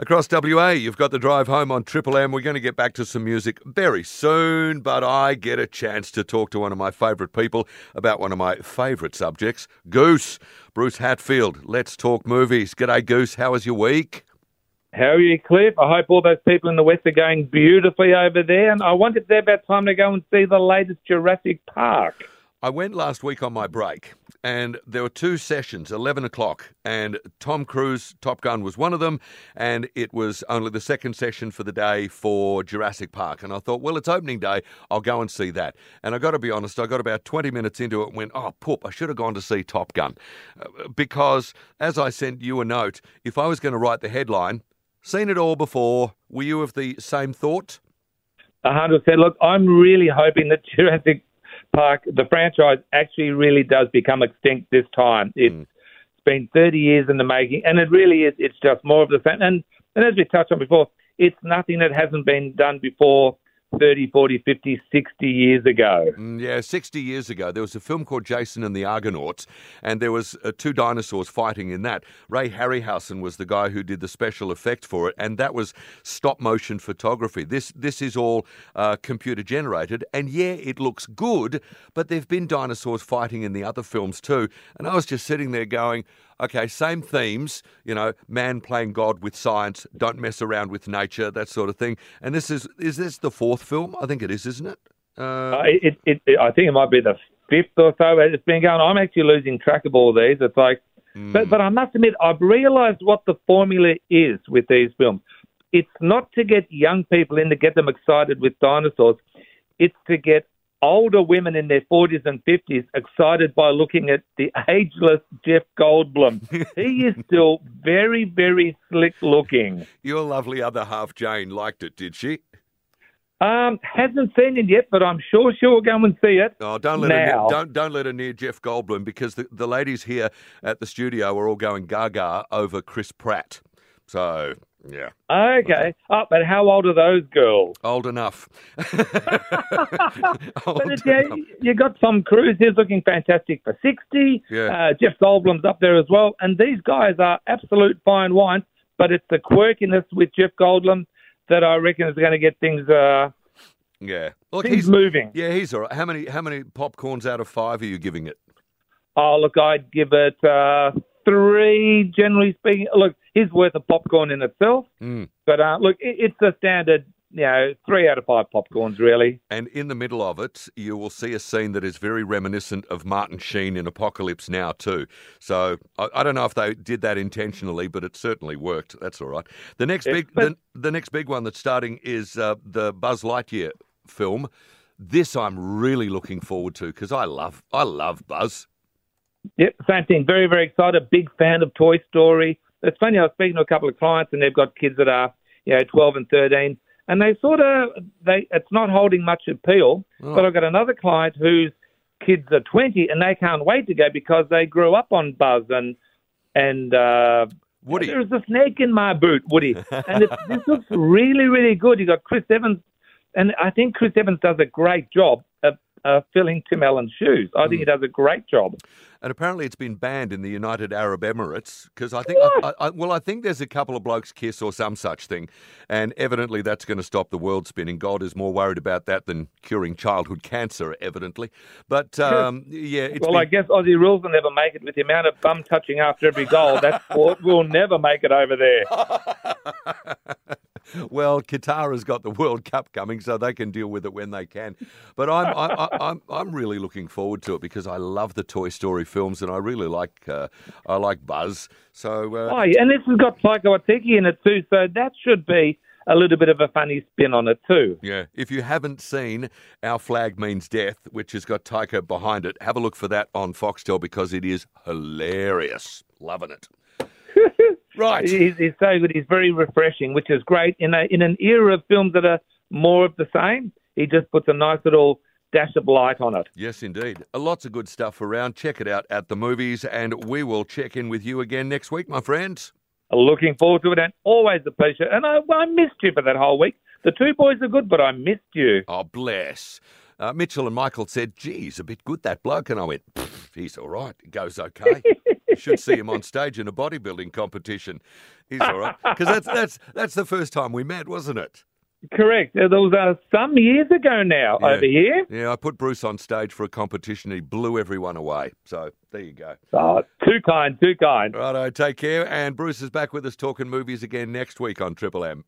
Across WA, you've got the drive home on Triple M. We're going to get back to some music very soon, but I get a chance to talk to one of my favourite people about one of my favourite subjects, Goose. Bruce Hatfield, let's talk movies. G'day, Goose. How was your week? How are you, Cliff? I hope all those people in the West are going beautifully over there. And I wondered if it's about time to go and see the latest Jurassic Park. I went last week on my break, and there were two sessions, 11 o'clock, and Tom Cruise, Top Gun, was one of them, and it was only the second session for the day for Jurassic Park. And I thought, well, it's opening day, I'll go and see that. And I got to be honest, I got about 20 minutes into it and went, oh, poop, I should have gone to see Top Gun. Uh, because, as I sent you a note, if I was going to write the headline, seen it all before, were you of the same thought? A hundred percent. Look, I'm really hoping that Jurassic Park, the franchise actually really does become extinct this time. It's mm. It's been 30 years in the making, and it really is. It's just more of the same. And, and as we touched on before, it's nothing that hasn't been done before 30, 40, 50, 60 years ago. Mm, yeah, 60 years ago. There was a film called Jason and the Argonauts, and there was uh, two dinosaurs fighting in that. Ray Harryhausen was the guy who did the special effect for it, and that was stop motion photography. This this is all uh, computer generated, and yeah, it looks good, but there've been dinosaurs fighting in the other films too. And I was just sitting there going, okay, same themes, you know, man playing God with science, don't mess around with nature, that sort of thing. And this is is this the fourth film? I think it is, isn't it? Uh, uh, it, it, it, I think it might be the fifth or so. It's been going. I'm actually losing track of all these. It's like, mm. but but I must admit, I've realised what the formula is with these films. It's not to get young people in to get them excited with dinosaurs. It's to get older women in their 40s and 50s excited by looking at the ageless Jeff Goldblum. he is still very, very slick looking. Your lovely other half, Jane, liked it, did she? Um, hasn't seen it yet, but I'm sure she'll go and see it. Oh, don't let now. her near, don't don't let her near Jeff Goldblum because the, the ladies here at the studio are all going gaga over Chris Pratt. So yeah. Okay. Oh, but how old are those girls? Old enough. old but yeah, you got Tom Cruise. He's looking fantastic for 60. Yeah. Uh, Jeff Goldblum's up there as well. And these guys are absolute fine wine, but it's the quirkiness with Jeff Goldblum that I reckon is going to get things. Uh, yeah. Look, he's moving. Yeah, he's all right. How many, how many popcorns out of five are you giving it? Oh, look, I'd give it uh, three, generally speaking. Look, he's worth a popcorn in itself. Mm. But uh, look, it, it's a standard, you know, three out of five popcorns, really. And in the middle of it, you will see a scene that is very reminiscent of Martin Sheen in Apocalypse Now, too. So I, I don't know if they did that intentionally, but it certainly worked. That's all right. The next big, the, the, next big one that's starting is uh, the Buzz Lightyear film. This I'm really looking forward to because I love, I love Buzz. Yep, same thing. Very, very excited. Big fan of Toy Story. It's funny. I was speaking to a couple of clients, and they've got kids that are, you know, 12 and 13, and they sort of they. It's not holding much appeal. Oh. But I've got another client whose kids are 20, and they can't wait to go because they grew up on Buzz and and. Uh, Woody. There's a snake in my boot, Woody, and it, this looks really, really good. You got Chris Evans, and I think Chris Evans does a great job uh, filling Tim Allen's shoes. I think mm. he does a great job. And apparently, it's been banned in the United Arab Emirates because I think, I, I, well, I think there's a couple of blokes kiss or some such thing, and evidently that's going to stop the world spinning. God is more worried about that than curing childhood cancer, evidently. But um, yeah, well, been... I guess Aussie rules will never make it with the amount of bum touching after every goal. That sport will never make it over there. well, Qatar has got the World Cup coming, so they can deal with it when they can. But I'm I, am i am I'm really looking forward to it because I love the Toy Story films and I really like uh, I like Buzz. So uh, oh, and this has got Taika Waititi in it too, so that should be a little bit of a funny spin on it too. Yeah, if you haven't seen Our Flag Means Death, which has got Taika behind it, have a look for that on Foxtel because it is hilarious. Loving it. Right. He's, he's so good. He's very refreshing, which is great. In a in an era of films that are more of the same, he just puts a nice little dash of light on it. Yes, indeed. Lots of good stuff around. Check it out at the movies, and we will check in with you again next week, my friends. Looking forward to it, and always a pleasure. And I, I missed you for that whole week. The two boys are good, but I missed you. Oh, bless. Uh, Mitchell and Michael said, geez, a bit good, that bloke. And I went, he's all right. It goes okay. You should see him on stage in a bodybuilding competition. He's all right because that's that's that's the first time we met, wasn't it? Correct. There was uh, some years ago now Yeah. over here. Yeah, I put Bruce on stage for a competition. He blew everyone away. So there you go. Oh, too kind, too kind. Righto, take care. And Bruce is back with us talking movies again next week on Triple M.